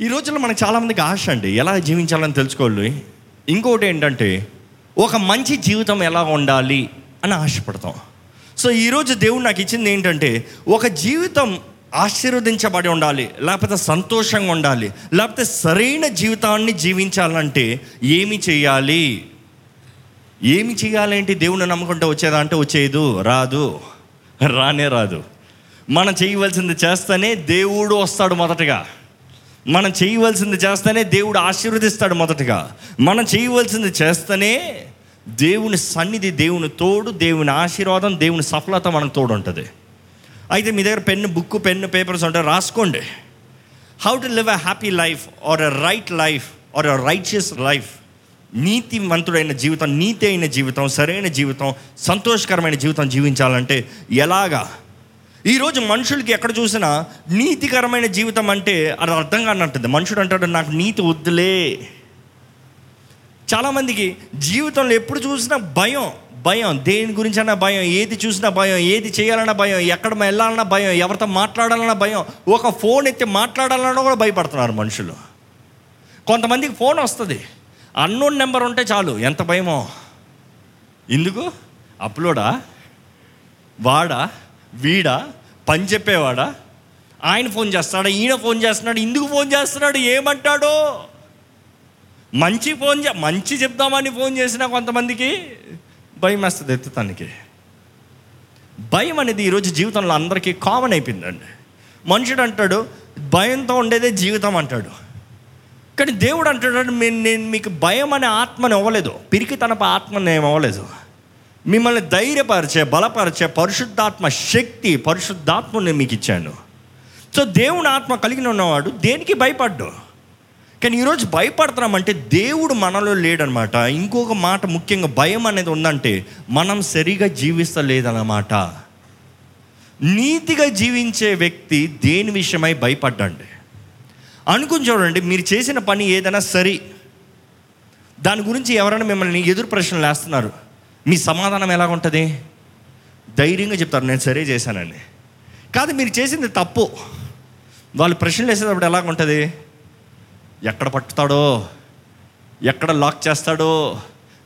ఈ రోజుల్లో మనకు చాలామందికి ఆశ అండి ఎలా జీవించాలని తెలుసుకోవాలి? ఇంకోటి ఏంటంటే ఒక మంచి జీవితం ఎలా ఉండాలి అని ఆశపడతాం. సో ఈరోజు దేవుడు నాకు ఇచ్చింది ఏంటంటే ఒక జీవితం ఆశీర్వదించబడి ఉండాలి లేకపోతే సంతోషంగా ఉండాలి లేకపోతే సరైన జీవితాన్ని జీవించాలంటే ఏమి చేయాలి? ఏమి చేయాలేంటి దేవుని నమ్ముకుంటే వచ్చేదా అంటే వచ్చేదు రాదు రానే రాదు. మనం చేయవలసింది చేస్తేనే దేవుడు వస్తాడు మొదటగా. మనం చేయవలసింది చేస్తేనే దేవుడు ఆశీర్వదిస్తాడు మొదటగా. మనం చేయవలసింది చేస్తేనే దేవుని సన్నిధి దేవుని తోడు దేవుని ఆశీర్వాదం దేవుని సఫలత మనకు తోడు ఉంటుంది అయితే మీ దగ్గర పెన్ను బుక్ పెన్ను పేపర్స్ ఉంటే రాసుకోండి. How to live a happy life or a right life or a righteous life నీతివంతుడైన జీవితం నీతి అయిన జీవితం సరైన జీవితం సంతోషకరమైన జీవితం జీవించాలంటే ఎలాగా? ఈరోజు మనుషులకి ఎక్కడ చూసినా నీతికరమైన జీవితం అంటే అది అర్థం కానట్టుంది. మనుషుడు అంటాడు నాకు నీతి వద్దులే. చాలామందికి జీవితంలో ఎప్పుడు చూసినా భయం భయం. దేని గురించి అన్నా భయం ఏది చూసినా భయం ఏది చేయాలన్నా భయం ఎక్కడ వెళ్ళాలన్నా భయం ఎవరితో మాట్లాడాలన్నా భయం. ఒక ఫోన్ ఎత్తి మాట్లాడాలన్నా కూడా భయపడుతున్నారు మనుషులు. కొంతమందికి ఫోన్ వస్తుంది. అన్నోన్ నెంబర్ ఉంటే చాలు ఎంత భయమో. ఎందుకు? అప్లోడా? వాడా? వీడా? పని చెప్పేవాడా? ఆయన ఫోన్ చేస్తాడా ఈయన ఫోన్ చేస్తున్నాడు? ఇందుకు ఫోన్ చేస్తున్నాడు? ఏమంటాడో? మంచి ఫోన్ చే మంచి చెప్దామని ఫోన్ చేసినా కొంతమందికి భయం వేస్తుంది ఎత్తుతానికి. భయం అనేది ఈరోజు జీవితంలో అందరికీ కామన్ అయిపోయిందండి. మనుషుడు అంటాడు భయంతో ఉండేదే జీవితం అంటాడు. కానీ దేవుడు అంటాడు నేను నేను మీకు భయం అనే ఆత్మని ఇవ్వలేదు. పిరికి తనప ఆత్మని ఏమి ఇవ్వలేదు. మిమ్మల్ని ధైర్యపరిచే బలపరిచే పరిశుద్ధాత్మ శక్తి పరిశుద్ధాత్మని నేను మీకు ఇచ్చాను. సో దేవుని ఆత్మ కలిగిన ఉన్నవాడు దేనికి భయపడ్డు? కానీ ఈరోజు భయపడుతున్నామంటే దేవుడు మనలో లేడనమాట. ఇంకొక మాట ముఖ్యంగా భయం అనేది ఉందంటే మనం సరిగా జీవిస్తలేదన్నమాట. నీతిగా జీవించే వ్యక్తి దేని విషయమై భయపడ్డండి? అనుకుని చూడండి మీరు చేసిన పని ఏదైనా సరి. దాని గురించి ఎవరైనా మిమ్మల్ని ఎదురు ప్రశ్నలు వేస్తున్నారు. మీ సమాధానం ఎలా ఉంటుంది ధైర్యంగా చెప్తారు నేను సరే చేశానండి కాదు మీరు చేసింది తప్పు. వాళ్ళు ప్రశ్నలు వేసేటప్పుడు ఎలాగ ఉంటుంది ఎక్కడ పట్టుతాడో? ఎక్కడ లాక్ చేస్తాడో?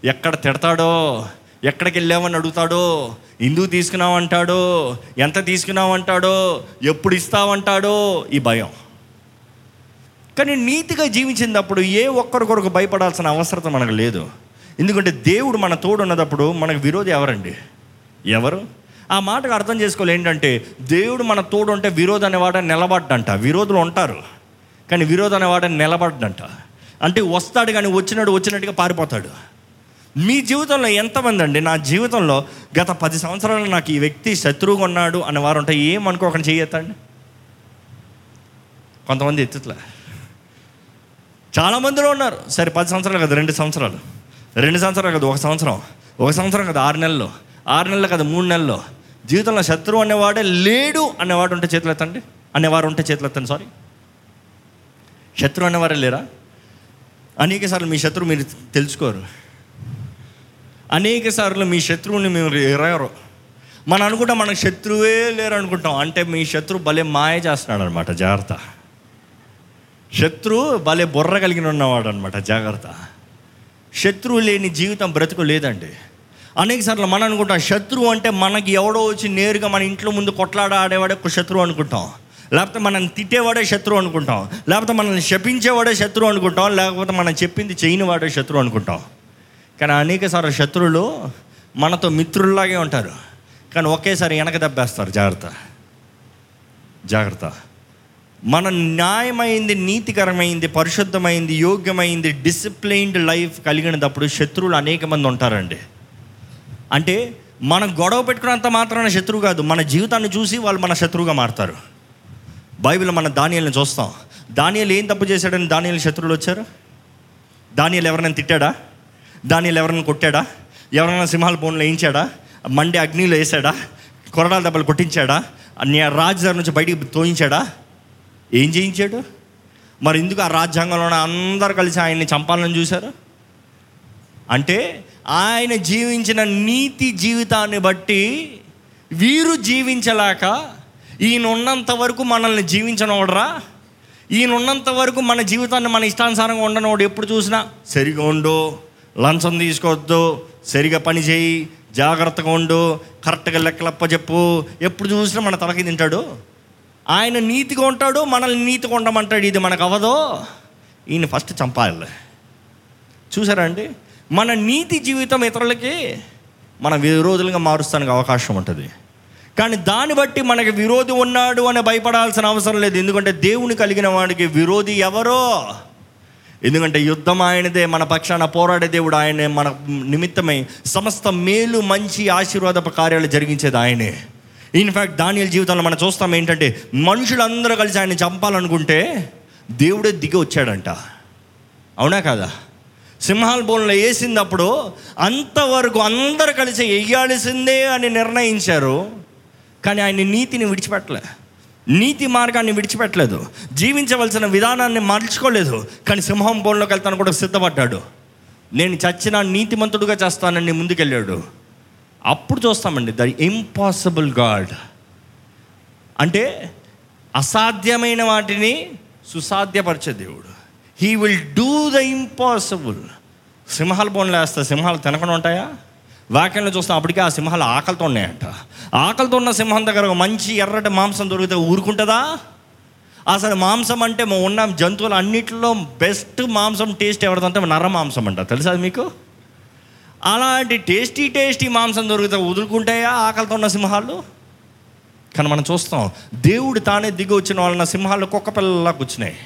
ఎక్కడ తిడతాడో? ఎక్కడికి వెళ్ళామని అడుగుతాడో? ఎందుకు తీసుకున్నామంటాడో ఎంత తీసుకున్నావంటాడో? ఎప్పుడు ఇస్తామంటాడో ఈ భయం. కానీ నీతిగా జీవించినప్పుడు ఏ ఒక్కరికొరకు భయపడాల్సిన అవసరం మనకు లేదు. ఎందుకంటే దేవుడు మన తోడు ఉన్నప్పుడు మనకు విరోధి ఎవరండి? ఎవరు? ఆ మాటకు అర్థం చేసుకోవాలి ఏంటంటే దేవుడు మన తోడు ఉంటే విరోధి అనేవాడ నిలబడ్డంట. విరోధులు ఉంటారు కానీ విరోధి అనేవాడ నిలబడ్డంట. అంటే వస్తాడు కానీ వచ్చినాడు వచ్చినట్టుగా పారిపోతాడు. మీ జీవితంలో ఎంతమంది అండి? నా జీవితంలో గత పది సంవత్సరాలు నాకు ఈ వ్యక్తి శత్రువుగా ఉన్నాడు అనేవారు ఉంటే ఏమనుకోకుండా చేయొద్దండి? కొంతమంది ఎత్తుట్లా చాలా మందిలో ఉన్నారు. సరే పది సంవత్సరాలు కదా రెండు సంవత్సరాలు. రెండు సంవత్సరాలు కదా ఒక సంవత్సరం. ఒక సంవత్సరం కదా ఆరు నెలలు. ఆరు నెలలు కదా మూడు నెలలు. జీవితంలో శత్రువు అనేవాడే లేడు అనేవాడు ఉంటే చేతులు ఎత్తండి. అనేవారు ఉంటే చేతులు ఎత్తండి సారీ శత్రువు అనేవారే లేరా? అనేక సార్లు మీ శత్రువు మీరు తెలుసుకోరు. అనేక సార్లు మీ శత్రువుని మీరు ఎరగరు. మనం అనుకుంటాం మనకు శత్రువే లేరు అనుకుంటాం. అంటే మీ శత్రువు భలే మాయ చేస్తున్నాడు అనమాట జాగ్రత్త. శత్రువు భలే బుర్ర కలిగిన ఉన్నవాడు అనమాట జాగ్రత్త. శత్రువు లేని జీవితం బ్రతుకు లేదండి అనేక సార్లు మనం అనుకుంటాం శత్రువు అంటే మనకి ఎవడో వచ్చి నేరుగా మన ఇంట్లో ముందు కొట్లాడ ఆడేవాడే ఒక శత్రువు అనుకుంటాం. లేకపోతే మనం తిట్టేవాడే శత్రువు అనుకుంటాం. లేకపోతే మనల్ని శపించేవాడే శత్రువు అనుకుంటాం. లేకపోతే మనం చెప్పింది చేయని వాడే శత్రువు అనుకుంటాం. కానీ అనేక సార్లు శత్రువులు మనతో మిత్రుల్లాగే ఉంటారు. కానీ ఒకేసారి వెనక దెబ్బేస్తారు. జాగ్రత్త. జాగ్రత్త. మన న్యాయమైంది నీతికరమైంది పరిశుద్ధమైంది యోగ్యమైంది డిసిప్లైన్డ్ లైఫ్ కలిగినప్పుడు శత్రువులు అనేక మంది ఉంటారండి. అంటే మనం గొడవ పెట్టుకున్నంత మాత్రాన శత్రువు కాదు. మన జీవితాన్ని చూసి వాళ్ళు మన శత్రువుగా మారుతారు. బైబిల్ మన దానియల్ని చూస్తాం. దానియలు ఏం తప్పు చేశాడని దానియలు శత్రువులు వచ్చారు? దానియలు ఎవరైనా తిట్టాడా? దానియలు ఎవరైనా కొట్టాడా? ఎవరైనా సింహాల బోన్లో వేయించాడా? మండే అగ్నిలో వేసాడా కొరడాల దెబ్బలు కొట్టించాడా? రాజధాని నుంచి బయటికి తోయించాడా? ఏం చేయించాడు? మరి ఎందుకు ఆ రాజ్యాంగంలో అందరు కలిసి ఆయన్ని చంపాలని చూశారు? అంటే ఆయన జీవించిన నీతి జీవితాన్ని బట్టి వీరు జీవించలేక ఈయన ఉన్నంత వరకు మనల్ని జీవించనోడరా? ఈయన ఉన్నంత వరకు మన జీవితాన్ని మన ఇష్టానుసారంగా ఉండనోడు ఎప్పుడు చూసినా? సరిగా ఉండు లంచం తీసుకోవద్దు సరిగా పని చేయి జాగ్రత్తగా ఉండు కరెక్ట్గా లెక్కలప్ప చెప్పు ఎప్పుడు చూసినా మన తలకి తింటాడు? ఆయన నీతిగా ఉంటాడు మనల్ని నీతిగా ఉండమంటాడు ఇది మనకు అవ్వదో ఈయన ఫస్ట్ చంపాలి. చూసారా అండి? మన నీతి జీవితం ఇతరులకి మన విరోధులుగా మారుస్తానికి అవకాశం ఉంటుంది. కానీ దాన్ని బట్టి మనకి విరోధి ఉన్నాడు అని భయపడాల్సిన అవసరం లేదు. ఎందుకంటే దేవుని కలిగిన వాడికి విరోధి ఎవరో? ఎందుకంటే యుద్ధం ఆయనదే మన పక్షాన పోరాడే దేవుడు ఆయనే. మన నిమిత్తమై సమస్త మేలు మంచి ఆశీర్వాదపు కార్యాలు జరిగించేది ఆయనే. ఇన్ఫ్యాక్ట్ దానియల జీవితంలో మనం చూస్తాం ఏంటంటే మనుషులందరూ కలిసి ఆయన చంపాలనుకుంటే దేవుడే దిగి వచ్చాడంట. అవునా కాదా? సింహాల బోన్లో వేసినప్పుడు అంతవరకు అందరు కలిసి వేయాల్సిందే అని నిర్ణయించారు. కానీ ఆయన నీతిని విడిచిపెట్టలే. నీతి మార్గాన్ని విడిచిపెట్టలేదు. జీవించవలసిన విధానాన్ని మార్చుకోలేదు. కానీ సింహం బోన్లోకి వెళ్తాను కూడా సిద్ధపడ్డాడు. నేను చచ్చిన నీతిమంతుడుగా చేస్తానని ముందుకెళ్ళాడు. అప్పుడు చూస్తామండి ద ఇంపాసిబుల్ గాడ్. అంటే అసాధ్యమైన వాటిని సుసాధ్యపరిచే దేవుడు. He will do the impossible. సింహాలు బోన్లు వేస్తా సింహాలు తినకుండా ఉంటాయా? వాక్యంలో చూస్తాం అప్పటికే ఆ సింహాలు ఆకలితో ఉన్నాయంట. ఆకలితో ఉన్న సింహం దగ్గర మంచి ఎర్రటి మాంసం దొరికితే ఊరుకుంటుందా? అసలు మాంసం అంటే మా ఉన్న జంతువులు అన్నిటిలో బెస్ట్ మాంసం టేస్ట్ ఎవరిదంటే నర మాంసం అంట. తెలుసా మీకు? అలాంటి టేస్టీ టేస్టీ మాంసం దొరికితే వదులుకుంటాయా ఆకలితో ఉన్న సింహాలు? కానీ మనం చూస్తాం దేవుడు తానే దిగి వచ్చిన వాళ్ళ సింహాలు కుక్క పిల్లలా కూర్చున్నాయి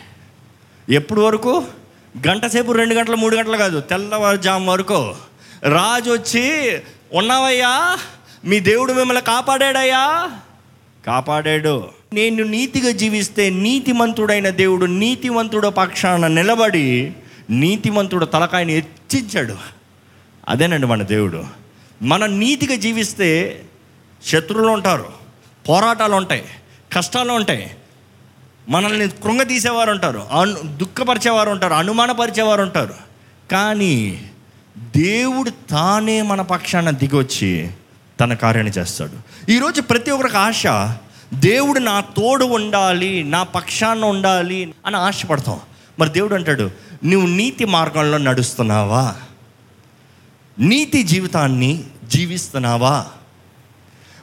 ఎప్పుడు వరకు? గంట సేపు రెండు గంటలు మూడు గంటలు కాదు తెల్లవారుజాము వరకు. రాజు వచ్చి ఉన్నావయ్యా? మీ దేవుడు మిమ్మల్ని కాపాడాడయ్యా? కాపాడాడు. నేను నీతిగా జీవిస్తే నీతిమంతుడైన దేవుడు నీతిమంతుడు పక్షాన నిలబడి నీతిమంతుడు తలకాయని హెచ్చించాడు. అదేనండి మన దేవుడు. మనం నీతిగా జీవిస్తే శత్రువులు ఉంటారు పోరాటాలు ఉంటాయి కష్టాలు ఉంటాయి. మనల్ని కృంగతీసేవారు ఉంటారు అను దుఃఖపరిచేవారు ఉంటారు అనుమానపరిచేవారు ఉంటారు. కానీ దేవుడు తానే మన పక్షాన దిగొచ్చి తన కార్యాన్ని చేస్తాడు. ఈరోజు ప్రతి ఒక్కరికి ఆశ దేవుడు నా తోడు ఉండాలి నా పక్షాన ఉండాలి అని ఆశపడతాం. మరి దేవుడు అంటాడు నువ్వు నీతి మార్గంలో నడుస్తున్నావా? నీతి జీవితాన్ని జీవిస్తున్నావా?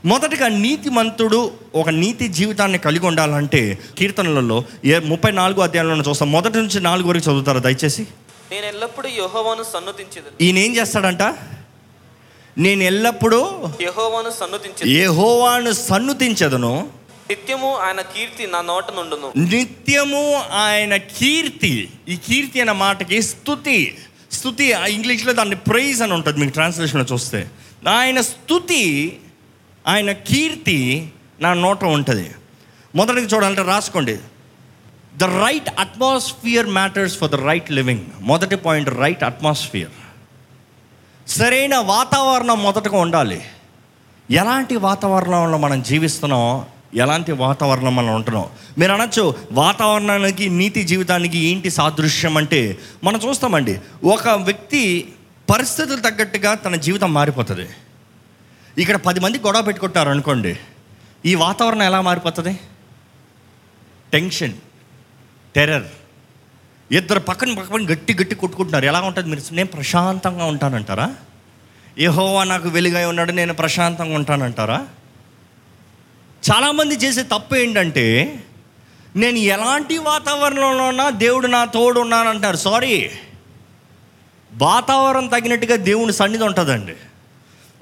మొదటగా నీతిమంతుడు ఒక నీతి జీవితాన్ని కలిగి ఉండాలంటే కీర్తనలలో ఏ ముప్పై నాలుగు అధ్యాయంలో చూస్తాం. మొదటి నుంచి నాలుగు వరకు చదువుతారా? దయచేసి. నేను ఎల్లప్పుడూ యెహోవాను సన్నుతించదు ఈయన ఏం చేస్తాడంట? నేను ఎల్లప్పుడూ యెహోవాను సన్నుతించదు యెహోవాను సన్నుతించదును. నిత్యము ఆయన కీర్తి నా నోట నుండును. నిత్యము ఆయన కీర్తి. ఈ కీర్తి అనే మాటకి స్థుతి. స్థుతి ఆ ఇంగ్లీష్లో దాన్ని ప్రైజ్ అని ఉంటుంది మీకు ట్రాన్స్లేషన్లో చూస్తే. ఆయన స్థుతి ఆయన కీర్తి నా నోట ఉంటుంది. మొదటిది చూడాలంటే రాసుకోండి. The right atmosphere matters for the right living మొదటి పాయింట్ రైట్ అట్మాస్ఫియర్ సరైన వాతావరణం మొదటగా ఉండాలి. ఎలాంటి వాతావరణంలో మనం జీవిస్తున్నాం ఎలాంటి వాతావరణం మనం ఉంటున్నాం? మీరు అనొచ్చు వాతావరణానికి నీతి జీవితానికి ఏంటి సాదృశ్యం అంటే మనం చూస్తామండి ఒక వ్యక్తి పరిస్థితులు తగ్గట్టుగా తన జీవితం మారిపోతుంది. ఇక్కడ పది మంది గొడవ పెట్టుకుంటారు అనుకోండి ఈ వాతావరణం ఎలా మారిపోతుంది? Tension terror. ఇద్దరు పక్కన పక్కన గట్టి గట్టి కొట్టుకుంటున్నారు. ఎలా ఉంటుంది మీరు? నేను ప్రశాంతంగా ఉంటానంటారా? ఏహోవా నాకు వెలుగై ఉన్నాడు నేను ప్రశాంతంగా ఉంటానంటారా? చాలామంది చేసే తప్పు ఏంటంటే నేను ఎలాంటి వాతావరణంలో ఉన్నా దేవుడు నా తోడు ఉన్నానంటారు. సారీ వాతావరణం తగినట్టుగా దేవుని సన్నిధి ఉంటుందండి.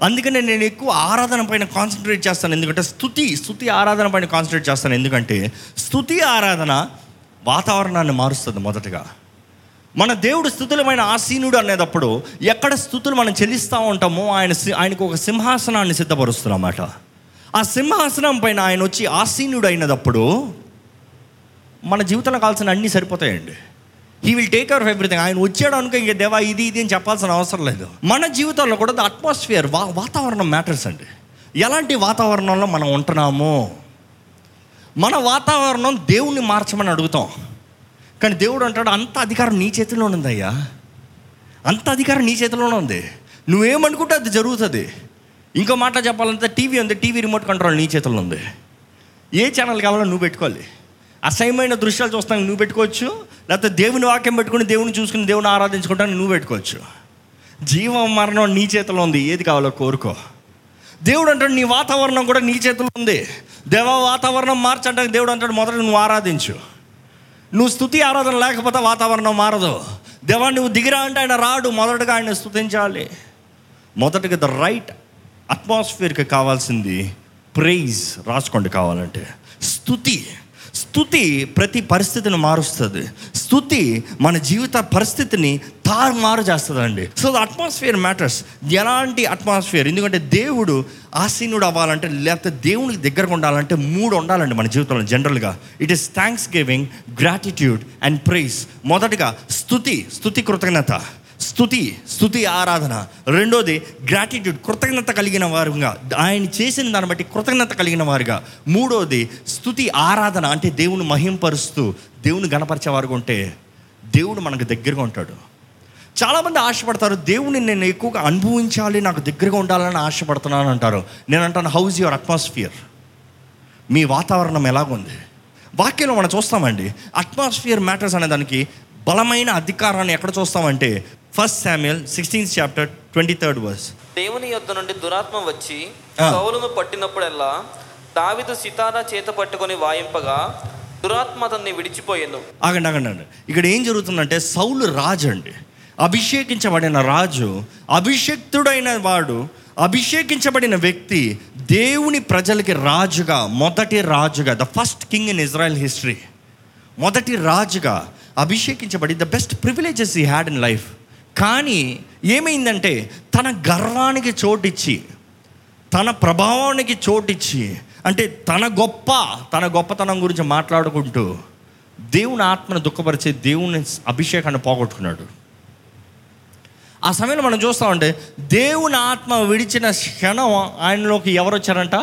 అందుకనే నేను ఎక్కువ ఆరాధన పైన కాన్సన్ట్రేట్ చేస్తాను. ఎందుకంటే స్థుతి స్థుతి ఆరాధన పైన కాన్సన్ట్రేట్ చేస్తాను. ఎందుకంటే స్థుతి ఆరాధన వాతావరణాన్ని మారుస్తుంది మొదటగా. మన దేవుడు స్థుతులమైన ఆసీనుడు అనేటప్పుడు ఎక్కడ స్థుతులు మనం చెల్లిస్తూ ఉంటామో ఆయన ఆయనకు ఒక సింహాసనాన్ని సిద్ధపరుస్తున్నమాట ఆ సింహాసనం పైన ఆయన వచ్చి ఆసీనుడు అయినప్పుడు మన జీవితంలో కావాల్సిన అన్నీ సరిపోతాయండి. He will take our everything ఆయన వచ్చాడు అనుకో ఇంక దేవా ఇది ఇది అని చెప్పాల్సిన అవసరం లేదు. మన జీవితంలో కూడా ద అట్మాస్ఫియర్ వా వాతావరణం మ్యాటర్స్ అండి. ఎలాంటి వాతావరణంలో మనం ఉంటున్నాము? మన వాతావరణం దేవుణ్ణి మార్చమని అడుగుతాం. కానీ దేవుడు అంటాడు అంత అధికారం నీ చేతిలో ఉందయ్యా అంత అధికారం నీ చేతిలోనే ఉంది. నువ్వేమనుకుంటే అది జరుగుతుంది. ఇంకో మాట చెప్పాలంటే టీవీ ఉంది టీవీ రిమోట్ కంట్రోల్ నీ చేతుల్లో ఉంది. ఏ ఛానల్ కావాలో నువ్వు పెట్టుకోవాలి. అసహ్యమైన దృశ్యాలు చూస్తాను నువ్వు పెట్టుకోవచ్చు లేకపోతే దేవుని వాక్యం పెట్టుకుని దేవుని చూసుకుని దేవుని ఆరాధించుకుంటాను నువ్వు పెట్టుకోవచ్చు. జీవం మరణం నీ చేతిలో ఉంది ఏది కావాలో కోరుకో. దేవుడు అంటాడు నీ వాతావరణం కూడా నీ చేతిలో ఉంది. దేవ వాతావరణం మార్చంటే దేవుడు అంటాడు మొదట నువ్వు ఆరాధించు. నువ్వు స్థుతి ఆరాధన లేకపోతే వాతావరణం మారదు. దేవా నువ్వు దిగిరా అంటే ఆయన రాడు మొదటగా ఆయన స్థుతించాలి. మొదటగా ద రైట్ అట్మాస్ఫియర్కి కావాల్సింది ప్రైజ్ రాసుకోండి కావాలంటే. స్థుతి స్థుతి ప్రతి పరిస్థితిని మారుస్తుంది. స్థుతి మన జీవిత పరిస్థితిని తారుమారు చేస్తుందండి. సో ద అట్మాస్ఫియర్ మ్యాటర్స్ ఎలాంటి అట్మాస్ఫియర్ ఎందుకంటే దేవుడు ఆసీనుడు అవ్వాలంటే లేకపోతే దేవునికి దగ్గరకు ఉండాలంటే మూడు ఉండాలండి మన జీవితంలో జనరల్గా. It is thanksgiving gratitude and praise మొదటగా స్థుతి స్థుతి కృతజ్ఞత. స్థుతి స్థుతి ఆరాధన. రెండోది గ్రాటిట్యూడ్ కృతజ్ఞత కలిగిన వారుగా. ఆయన చేసిన దాన్ని బట్టి కృతజ్ఞత కలిగిన వారుగా. మూడోది స్థుతి ఆరాధన అంటే దేవుని మహింపరుస్తూ దేవుని గణపరిచేవారుగా ఉంటే దేవుడు మనకు దగ్గరగా ఉంటాడు. చాలామంది ఆశపడతారు దేవుని నేను ఎక్కువగా అనుభవించాలి నాకు దగ్గరగా ఉండాలని ఆశపడుతున్నాను అంటారు. నేను అంటాను హౌస్ యువర్ అట్మాస్ఫియర్ మీ వాతావరణం ఎలాగుంది? వాక్యంలో మనం చూస్తామండి అట్మాస్ఫియర్ మ్యాటర్స్ అనే దానికి బలమైన అధికారాన్ని ఎక్కడ చూస్తామంటే first Samuel sixteenth chapter twenty third verse. దేవుని యొద్ద నుండి దురాత్మ వచ్చి ఆ. సౌలును పట్టినప్పుడల్లా దావిదు సితారా చేత పట్టుకొని వాయింపగా దురాత్మ అతన్ని విడిచిపోయాను. ఆగండి ఆగండి ఆగండి. ఇక్కడ ఏం జరుగుతుందంటే సౌలు రాజు అండి అభిషేకించబడిన రాజు అభిషక్తుడైన వాడు అభిషేకించబడిన వ్యక్తి దేవుని ప్రజలకి రాజుగా మొదటి రాజుగా the first king in Israel history. మొదటి రాజుగా అభిషేకించబడి the best privileges he had in life కానీ ఏమైందంటే తన గర్వానికి చోటిచ్చి తన ప్రభావానికి చోటిచ్చి అంటే తన గొప్ప తన గొప్పతనం గురించి మాట్లాడుకుంటూ దేవుని ఆత్మను దుఃఖపరిచే దేవుని అభిషేకాన్ని పోగొట్టుకున్నాడు. ఆ సమయంలో మనం చూస్తామంటే దేవుని ఆత్మ విడిచిన క్షణం ఆయనలోకి ఎవరు వచ్చారంట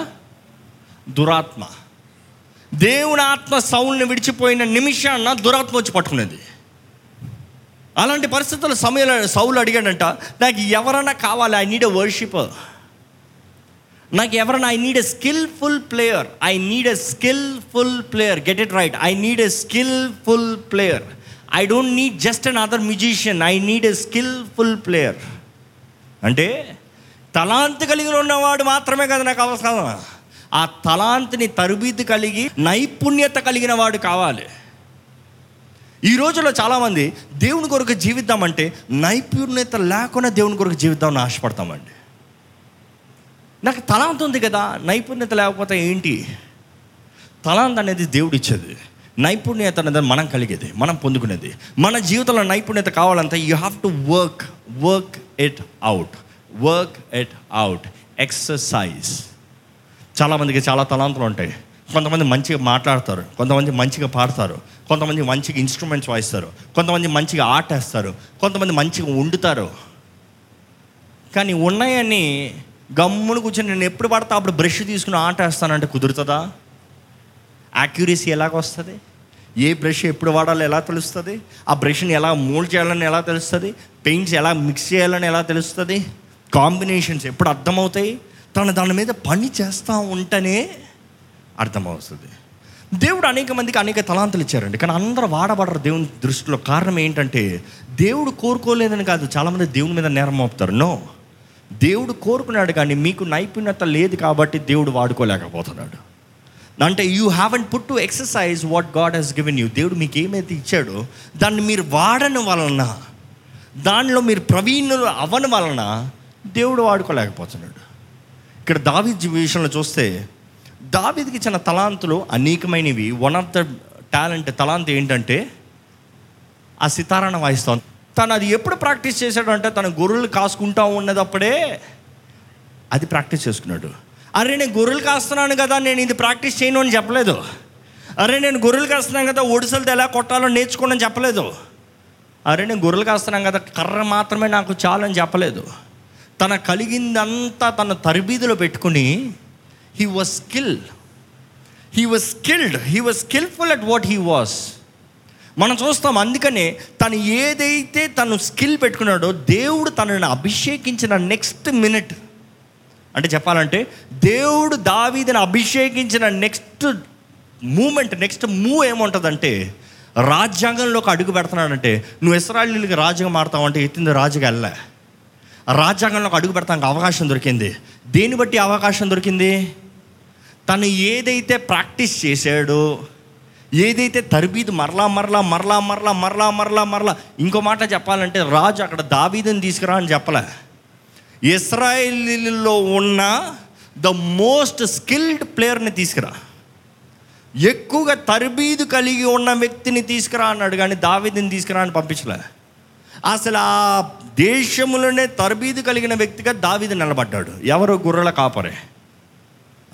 దురాత్మ. దేవుని ఆత్మ సౌల్ని విడిచిపోయిన నిమిషాన్న దురాత్మ వచ్చి పట్టుకునేది. అలాంటి పరిస్థితుల్లో సమయంలో సౌలు అడిగాడంట నాకు ఎవరన్నా కావాలి ఐ నీడ్ ఎ వర్షిప్ నాకు ఎవరన్నా I need a skillful player I need a skillful player get it right I need a skillful player I don't need just another musician I need a skillful player అంటే తలాంతి కలిగి ఉన్నవాడు మాత్రమే కదా నాకు అవసరం. ఆ తలాంతిని తరబీతి కలిగి నైపుణ్యత కలిగిన వాడు కావాలి. ఈ రోజుల్లో చాలామంది దేవుని కొరకు జీవిద్దామంటే నైపుణ్యత లేకుండా దేవుని కొరకు జీవిద్దామని ఆశపడతామండి. నాకు తలాంత ఉంది కదా నైపుణ్యత లేకపోతే ఏంటి? తలాంత అనేది దేవుడు ఇచ్చేది నైపుణ్యత అనేది మనం కలిగేది మనం పొందుకునేది. మన జీవితంలో నైపుణ్యత కావాలంటే you have to work work it out work it out exercise చాలామందికి చాలా తలాంతులు ఉంటాయి. కొంతమంది మంచిగా మాట్లాడతారు కొంతమంది మంచిగా పాడతారు కొంతమంది మంచిగా ఇన్స్ట్రుమెంట్స్ వాయిస్తారు కొంతమంది మంచిగా ఆట వేస్తారు కొంతమంది మంచిగా వండుతారు. కానీ ఉన్నాయని గమ్మును కూర్చొని నేను ఎప్పుడు పడతా అప్పుడు బ్రష్ తీసుకుని ఆట వేస్తానంటే కుదురుతుందా? యాక్యురసీ ఎలాగ వస్తుంది? ఏ బ్రష్ ఎప్పుడు వాడాలో ఎలా తెలుస్తుంది? ఆ బ్రష్ని ఎలా మోల్డ్ చేయాలని ఎలా తెలుస్తుంది? పెయింట్స్ ఎలా మిక్స్ చేయాలని ఎలా తెలుస్తుంది? కాంబినేషన్స్ ఎప్పుడు అర్థమవుతాయి? తను దాని మీద పని చేస్తూ ఉంటేనే అర్థమవుతుంది. దేవుడు అనేక మందికి అనేక తలాంతులు ఇచ్చారండి. కానీ అందరూ వాడబడరు దేవుని దృష్టిలో. కారణం ఏంటంటే దేవుడు కోరుకోలేదని కాదు చాలామంది దేవుని మీద నేరం మోపుతారు. నో. దేవుడు కోరుకున్నాడు కానీ మీకు నైపుణ్యత లేదు కాబట్టి దేవుడు వాడుకోలేకపోతున్నాడు. అంటే you haven't put to exercise what God has given you దేవుడు మీకు ఏమైతే ఇచ్చాడో దాన్ని మీరు వాడని వలన దానిలో మీరు ప్రవీణులు అవ్వని వలన దేవుడు వాడుకోలేకపోతున్నాడు. ఇక్కడ దావిద్ విషయంలో చూస్తే దావిద్కి ఇచ్చిన తలాంతులు అనేకమైనవి. వన్ ఆఫ్ ద టాలెంట్ తలాంత్ ఏంటంటే ఆ సితారాన్ని వాయిస్తాం. తను అది ఎప్పుడు ప్రాక్టీస్ చేశాడు అంటే తన గొర్రెలు కాసుకుంటా ఉన్నదప్పుడే అది ప్రాక్టీస్ చేసుకున్నాడు. అరే నేను గొర్రెలు కాస్తున్నాను కదా నేను ఇది ప్రాక్టీస్ చేయను అని చెప్పలేదు. అరే నేను గొర్రెలు కాస్తున్నాను కదా ఒడిసలతో ఎలా కొట్టాలో నేర్చుకోనని చెప్పలేదు. అరే నేను గొర్రెలు కాస్తున్నాను కదా కర్ర మాత్రమే నాకు చాలని చెప్పలేదు. తన కలిగిందంతా తన తరబీదులో పెట్టుకుని he was skill he was skilled he was skillful at what he was మనం చూస్తాం అందుకనే తను ఏదైతే తను స్కిల్ పెట్టుకున్నాడో దేవుడు తనని అభిషేకించిన నెక్స్ట్ మినిట్ అంటే చెప్పాలంటే దేవుడు దావీదని అభిషేకించిన నెక్స్ట్ మూమెంట్ నెక్స్ట్ మూవ్ ఏముంటుందంటే రాజ్యాంగంలోకి అడుగు పెడుతున్నాడంటే నువ్వు ఇస్రాయలీలకి రాజుగా మారుతావు అంటే ఎత్తింది రాజుగా వెళ్ళా. రాజ్యాంగంలోకి అడుగు పెడతానికి అవకాశం దొరికింది. దేన్ని బట్టి అవకాశం దొరికింది? తను ఏదైతే ప్రాక్టీస్ చేశాడో ఏదైతే తరబీదు మరలా మరలా మరలా మరలా మరలా మరలా మరలా ఇంకో మాట చెప్పాలంటే రాజు అక్కడ దావీదని తీసుకురా అని చెప్పలే. ఇస్రాయిల్లో ఉన్న ద మోస్ట్ స్కిల్డ్ ప్లేయర్ని తీసుకురా. ఎక్కువగా తరబీదు కలిగి ఉన్న వ్యక్తిని తీసుకురా అన్నాడు కానీ దావీదిని తీసుకురా అని పంపించలే. అసలు ఆ దేశంలోనే తరబీదు కలిగిన వ్యక్తిగా దావీదు నిలబడ్డాడు. ఎవరు గుర్రల కాపరే.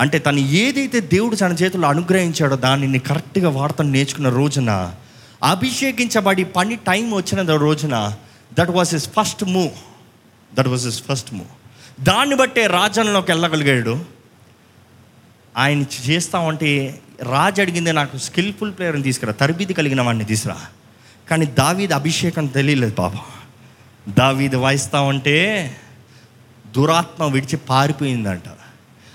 అంటే తను ఏదైతే దేవుడు తన చేతుల్లో అనుగ్రహించాడో దానిని కరెక్ట్గా వాడతాను నేర్చుకున్న రోజున అభిషేకించబడి పని టైం వచ్చిన రోజున that was his first move that was his first move దాన్ని బట్టే రాజంలోకి వెళ్ళగలిగాడు. ఆయన చేస్తా ఉంటే రాజు అడిగింది నాకు స్కిల్ఫుల్ ప్లేయర్ని తీసుకురా తరబీది కలిగిన వాడిని తీసుకురా. కానీ దావీది అభిషేకం తెలియలేదు పాప. దావీది వాయిస్తా ఉంటే దురాత్మ విడిచి పారిపోయిందంట.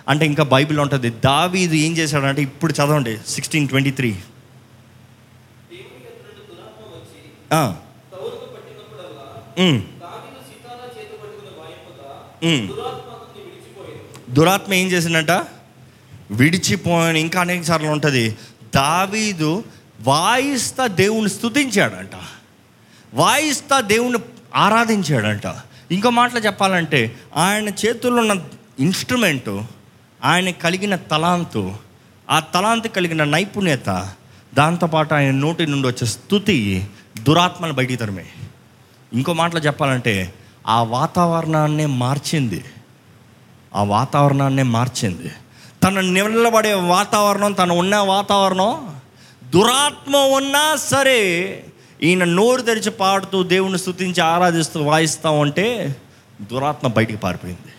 అంటే ఇంకా బైబిల్ ఉంటుంది దావీదు ఏం చేశాడంటే ఇప్పుడు చదవండి సిక్స్టీన్ ట్వంటీ త్రీ దురాత్మ ఏం చేసిందంట? విడిచిపోయాను ఇంకా అనేక సార్లు ఉంటుంది. దావీదు వాయిస్తా దేవుని స్థుతించాడంట వాయిస్తా దేవుని ఆరాధించాడంట. ఇంకో మాటలు చెప్పాలంటే ఆయన చేతుల్లో ఉన్న ఇన్స్ట్రుమెంటు ఆయన కలిగిన తలాంతు ఆ తలాంతు కలిగిన నైపుణ్యత దాంతోపాటు ఆయన నోటి నుండి వచ్చే స్థుతి దురాత్మను బయటికి తరమే. ఇంకో మాటలు చెప్పాలంటే ఆ వాతావరణాన్నే మార్చింది. ఆ వాతావరణాన్నే మార్చింది. తన నిలబడే వాతావరణం తను ఉన్న వాతావరణం దురాత్మ ఉన్నా సరే ఈయన నోరు తెరిచి పాడుతూ దేవుని స్థుతించి ఆరాధిస్తూ వాయిస్తూ ఉంటే దురాత్మ బయటికి పారిపోయింది.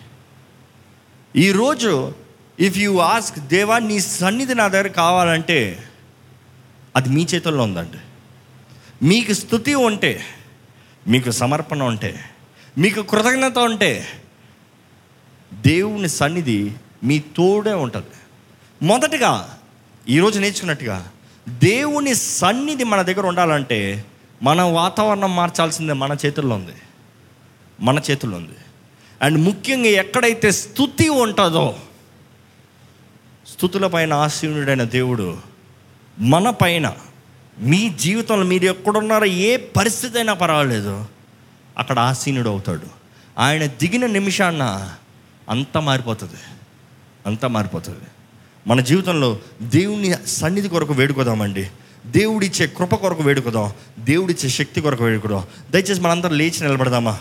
ఈరోజు ఇఫ్ యూ ఆస్క్ దేవా నీ సన్నిధి నా దగ్గర కావాలంటే అది మీ చేతుల్లో ఉందండి. మీకు స్థుతి ఉంటే మీకు సమర్పణ ఉంటే మీకు కృతజ్ఞత ఉంటే దేవుని సన్నిధి మీ తోడే ఉంటుంది. మొదటగా ఈరోజు నేర్చుకున్నట్టుగా దేవుని సన్నిధి మన దగ్గర ఉండాలంటే మన వాతావరణం మార్చాల్సిందే మన చేతుల్లో ఉంది. మన చేతుల్లో ఉంది. అండ్ ముఖ్యంగా ఎక్కడైతే స్థుతి ఉంటుందో స్థుతుల పైన ఆశీనుడైన దేవుడు మన పైన మీ జీవితంలో మీరు ఎక్కడున్నారో ఏ పరిస్థితి అయినా పర్వాలేదు అక్కడ ఆసీనుడు అవుతాడు. ఆయన దిగిన నిమిషాన్న అంతా మారిపోతుంది. అంతా మారిపోతుంది. మన జీవితంలో దేవుని సన్నిధి కొరకు వేడుకోదామండి. దేవుడిచ్చే కృప కొరకు వేడుకోదాం. దేవుడిచ్చే శక్తి కొరకు వేడుకోదాం. దయచేసి మనందరం లేచి నిలబడదామా?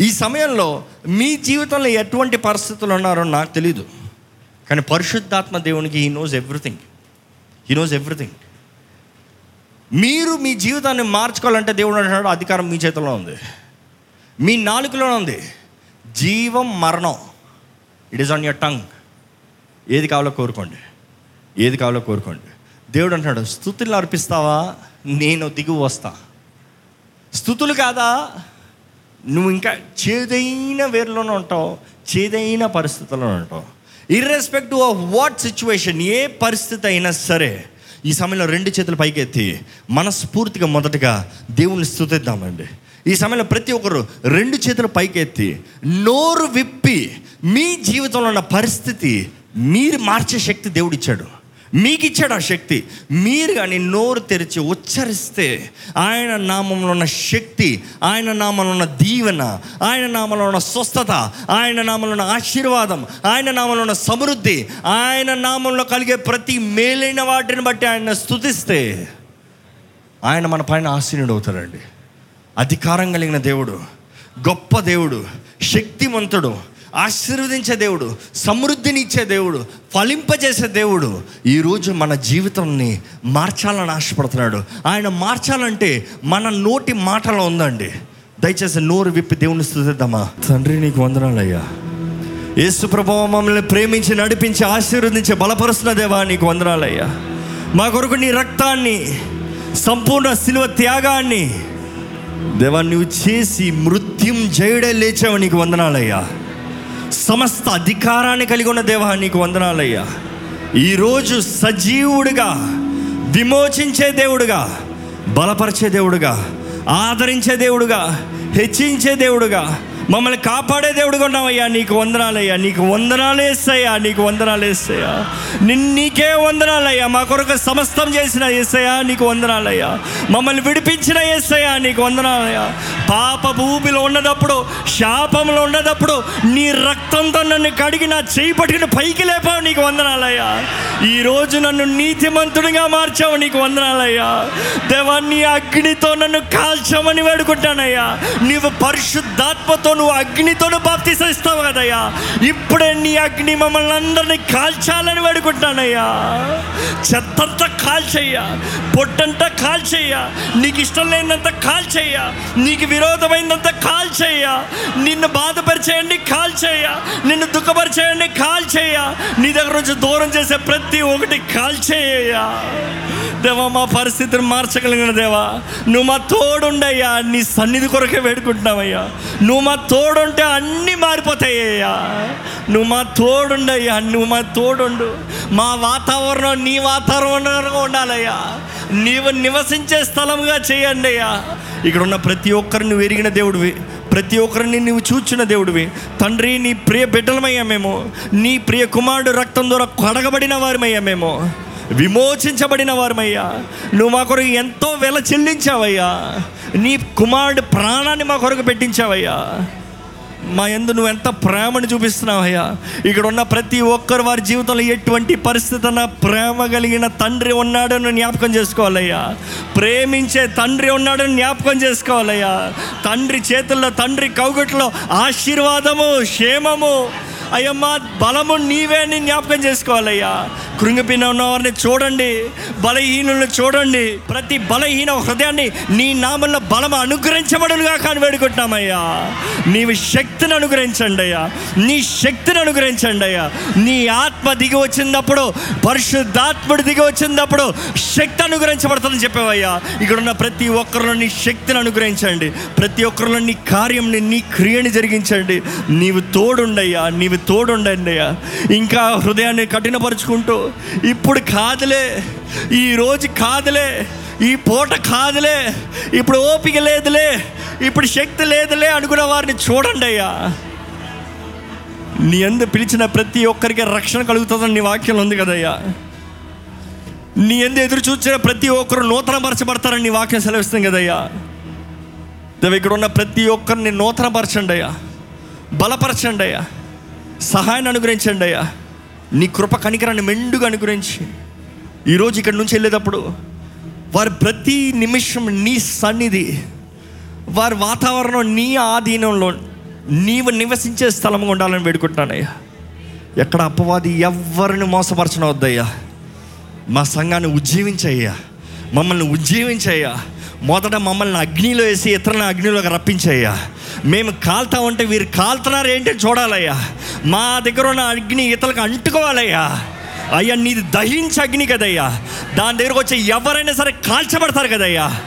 ఈ సమయంలో మీ జీవితంలో ఎటువంటి పరిస్థితులు ఉన్నారో నాకు తెలీదు. కానీ పరిశుద్ధాత్మ దేవునికి he knows everything he knows everything మీరు మీ జీవితాన్ని మార్చుకోవాలంటే దేవుడు అంటున్నాడు అధికారం మీ చేతిలో ఉంది. మీ నాలుకలో ఉంది. జీవం మరణం. It is on your tongue ఏది కావాలో కోరుకోండి. ఏది కావాలో కోరుకోండి. దేవుడు అంటున్నాడు స్థుతులు అర్పిస్తావా? నేను దిగు వస్తా. స్థుతులు కాదా? నువ్వు ఇంకా చేదైన వేరులోనే ఉంటావు చేదైన పరిస్థితుల్లో ఉంటావు. ఇర్రెస్పెక్టివ్ ఆఫ్ వాట్ సిచ్యువేషన్ ఏ పరిస్థితి అయినా సరే ఈ సమయంలో రెండు చేతులు పైకెత్తి మనస్ఫూర్తిగా మొదటగా దేవుని స్థుతిద్దామండి. ఈ సమయంలో ప్రతి ఒక్కరు రెండు చేతులు పైకెత్తి నోరు విప్పి మీ జీవితంలో ఉన్న పరిస్థితి మీరు మార్చే శక్తి దేవుడిచ్చాడు. మీకు ఇచ్చాడు ఆ శక్తి. మీరు కానీ నోరు తెరిచి ఉచ్చరిస్తే ఆయన నామంలో ఉన్న శక్తి ఆయన నామంలో ఉన్న దీవెన ఆయన నామంలో ఉన్న స్వస్థత ఆయన నామంలో ఉన్న ఆశీర్వాదం ఆయన నామంలో ఉన్న సమృద్ధి ఆయన నామంలో కలిగే ప్రతి మేలైన వాటిని బట్టి ఆయన స్తుతిస్తే ఆయన మన పైన ఆశీనుడు అవుతాడండి అధికారం కలిగిన దేవుడు గొప్ప దేవుడు శక్తిమంతుడు ఆశీర్వదించే దేవుడు సమృద్ధిని ఇచ్చే దేవుడు ఫలింపజేసే దేవుడు ఈరోజు మన జీవితాన్ని మార్చాలని ఆశపడుతున్నాడు. ఆయన మార్చాలంటే మన నోటి మాటలో ఉందండి. దయచేసి నోరు విప్పి దేవుని స్థుతిద్దామా? తండ్రి నీకు వందనాలయ్యా యేసు ప్రభావం మమ్మల్ని ప్రేమించి నడిపించి ఆశీర్వదించి బలపరుస్తున్న దేవా నీకు వందనాలయ్యా మా కొరకు నీ రక్తాన్ని సంపూర్ణ శిలువ త్యాగాన్ని దేవా నువ్వు చేసి మృత్యుం జయుడే లేచావు నీకు వందనాలయ్యా సమస్త అధికారాన్ని కలిగి ఉన్న దేవా నీకు వందనాలయ్యా. ఈరోజు సజీవుడిగా విమోచించే దేవుడుగా బలపరిచే దేవుడుగా ఆదరించే దేవుడుగా హెచ్చించే దేవుడుగా మమ్మల్ని కాపాడే దేవుడుగా ఉన్నావయ్యా నీకు వందనాలయ్యా నీకు వందనాలు వేస్తాయా నీకు వందనాలు వేస్తాయా నిన్ నీకే వందనాలయ్యా మా కొరకు సమస్తం చేసిన ఏసయ్యా నీకు వందనాలయ్యా. మమ్మల్ని విడిపించిన ఏసయ్యా నీకు వందనాలయ్యా. పాప భూమిలో ఉన్నదప్పుడు శాపంలో ఉన్నదప్పుడు నీ రక్తంతో నన్ను కడిగి నా చేయి పట్టుకుని పైకి లేపావు నీకు వందనాలయ్యా. ఈరోజు నన్ను నీతిమంతుడిగా మార్చావు నీకు వందనాలయ్యా. దేవా నీ అగ్నితో నన్ను కాల్చమని వేడుకుంటానయ్యా. నీవు పరిశుద్ధాత్మతో నువ్వు అగ్నితోను బాప్తిస్తావు కదయ్యా. ఇప్పుడే నీ అగ్ని మమ్మల్ని అందరినీ కాల్చాలని వేడుకుంటానయ్యా చెత్తంతా కాల్చేయ్యా. పొట్టంతా కాల్చేయ్యా. నీకు ఇష్టం లేనంత కాల్చేయ్యా. నీకు విరోధమైనంత కాల్చేయ్యా. నిన్ను బాధపరిచేయండి కాల్చేయ్యా. నిన్ను దుఃఖపరిచేయండి కాల్చేయ్యా. నీ దగ్గర నుంచి దూరం చేసే ప్రతి ఒక్కటి కాల్చేయ్యా. దేవా మా పరిస్థితిని మార్చగలిగిన దేవా. నువ్వు మా తోడుండయ్యా నీ సన్నిధి కొరకే వేడుకుంటున్నావయ్యా. నువ్వు మా తోడుంటే అన్నీ మారిపోతాయ్యా. నువ్వు మా తోడుండయ్యా నువ్వు మా తోడుండు. మా వాతావరణం నీ వాతావరణంగా ఉండాలయ్యా. నీవు నివసించే స్థలముగా చేయండి అయ్యా ఇక్కడ ఉన్న ప్రతి ఒక్కరిని ఎరిగిన దేవుడివి. ప్రతి ఒక్కరిని నువ్వు చూచిన దేవుడివి. తండ్రి నీ ప్రియ బిడ్డలమయ్యా మేము. నీ ప్రియ కుమారుడు రక్తం ద్వారా కడగబడిన వారిమయ్యా మేము. విమోచించబడిన వారమయ్యా. నువ్వు మా కొరకు ఎంతో వెల చెల్లించావయ్యా. నీ కుమారుడి ప్రాణాన్ని మా కొరకు పెట్టించావయ్యా. మా ఎందు నువ్వు ఎంత ప్రేమను చూపిస్తున్నావయ్యా. ఇక్కడ ఉన్న ప్రతి ఒక్కరు వారి జీవితంలో ఎటువంటి పరిస్థితి అన్న ప్రేమ కలిగిన తండ్రి ఉన్నాడని జ్ఞాపకం చేసుకోవాలయ్యా. ప్రేమించే తండ్రి ఉన్నాడని జ్ఞాపకం చేసుకోవాలయ్యా. తండ్రి చేతుల్లో తండ్రి కౌగుట్లో ఆశీర్వాదము క్షేమము అయ్యమ్మా బలము నీవే అని జ్ఞాపకం చేసుకోవాలయ్యా. కృంగిపోయిన ఉన్న వారిని చూడండి బలహీనులను చూడండి. ప్రతి బలహీన హృదయాన్ని నీ నామంలో బలం అనుగ్రహించబడులుగా కానీ వేడుకుంటున్నామయ్యా. నీవు శక్తిని అనుగ్రహించండి అయ్యా. నీ శక్తిని అనుగ్రహించండి అయ్యా. నీ ఆత్మ దిగి వచ్చినప్పుడు పరిశుద్ధాత్ముడు దిగి వచ్చినప్పుడు శక్తి అనుగ్రహించబడుతుందని చెప్పావయ్యా. ఇక్కడ ఉన్న ప్రతి ఒక్కరిలో నీ శక్తిని అనుగ్రహించండి. ప్రతి ఒక్కరిలో నీ కార్యంని నీ క్రియని జరిగించండి. నీవు తోడుండయ్యా. నీవు తోడుండండి అయ్యా. ఇంకా హృదయాన్ని కఠినపరుచుకుంటూ ఇప్పుడు కాదులే ఈ రోజు కాదులే ఈ పూట కాదులే ఇప్పుడు ఓపిక లేదులే ఇప్పుడు శక్తి లేదులే అనుకున్న వారిని చూడండి అయ్యా. నీ ఎందు పిలిచిన ప్రతి ఒక్కరికి రక్షణ కలుగుతుందని నీ వాక్యంలో ఉంది కదయ్యా నీ ఎందు ఎదురు చూసిన ప్రతి ఒక్కరు నూతనపరచబడతారని నీ వాక్యం సెలవిస్తుంది కదయ్యా దేవ ఇక్కడ ఉన్న ప్రతి ఒక్కరిని నూతనపరచండి అయ్యా. బలపరచండి అయ్యా. సహాయాన్ని అనుగ్రహించండి అయ్యా. నీ కృప కనికరాన్ని మెండుగా అనుగ్రహించి. ఈరోజు ఇక్కడ నుంచి వెళ్ళేటప్పుడు వారి ప్రతి నిమిషం నీ సన్నిధి వారి వాతావరణం నీ ఆధీనంలో నీవు నివసించే స్థలంగా ఉండాలని వేడుకుంటున్నానయ్యా ఎక్కడ అపవాది ఎవరిని మోసపరచనవద్దయ్యా. మా సంఘాన్ని ఉజ్జీవించయ్యా. మమ్మల్ని ఉజ్జీవించయ్యా. మొదట మమ్మల్ని అగ్నిలో వేసి ఇతరులను అగ్నిలోకి రప్పించయ్యా. మేము కాల్తా ఉంటే వీరు కాలుతున్నారు ఏంటి చూడాలయ్యా. మా దగ్గర ఉన్న అగ్ని ఇతరులకు అంటుకోవాలయ్యా. అయ్యా నీది దహించే అగ్ని కదయ్యా. దాని దగ్గరకు వచ్చి ఎవరైనా సరే కాల్చబడతారు కదయ్యా.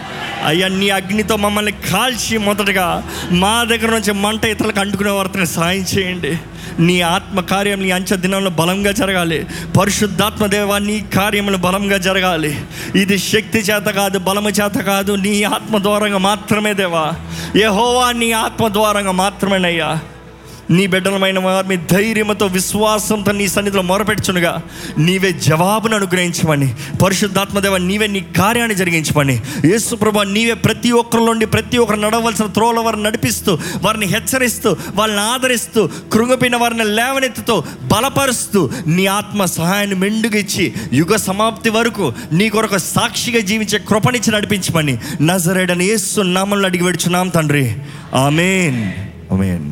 అయ్యా నీ అగ్నితో మమ్మల్ని కాల్చి మొదటగా మా దగ్గర నుంచి మంట ఇతరులకు అంటుకునే వారిని సాయం చేయండి. నీ ఆత్మ కార్యం నీ అంచె దినంలో బలంగా జరగాలి. పరిశుద్ధాత్మ దేవా నీ కార్యములు బలంగా జరగాలి. ఇది శక్తి చేత కాదు బలము చేత కాదు నీ ఆత్మ ద్వారంగా మాత్రమే దేవా. యహోవా నీ ఆత్మ ద్వారంగా మాత్రమేనయ్యా. నీ బిడ్డలమైన వారిని ధైర్యంతో విశ్వాసంతో నీ సన్నిధిలో మొరపెట్టుచునుగా నీవే జవాబును అనుగ్రహించమని పరిశుద్ధాత్మదేవ నీవే నీ కార్యాన్ని జరిగించమని యేసు ప్రభా నీవే ప్రతి ఒక్కరి నుండి ప్రతి ఒక్కరు నడవలసిన త్రోల వారిని నడిపిస్తూ వారిని హెచ్చరిస్తూ వాళ్ళని ఆదరిస్తూ కృంగిపోయిన వారిని లేవనెత్తుతూ బలపరుస్తూ నీ ఆత్మ సహాయాన్ని మెండుగిచ్చి యుగ సమాప్తి వరకు నీ కొరకు సాక్షిగా జీవించే కృపనిచ్చి నడిపించమని నజరేడని యేసు నామంలో అడిగి పెడుచున్నాం తండ్రి. ఆమెన్. ఆమెన్.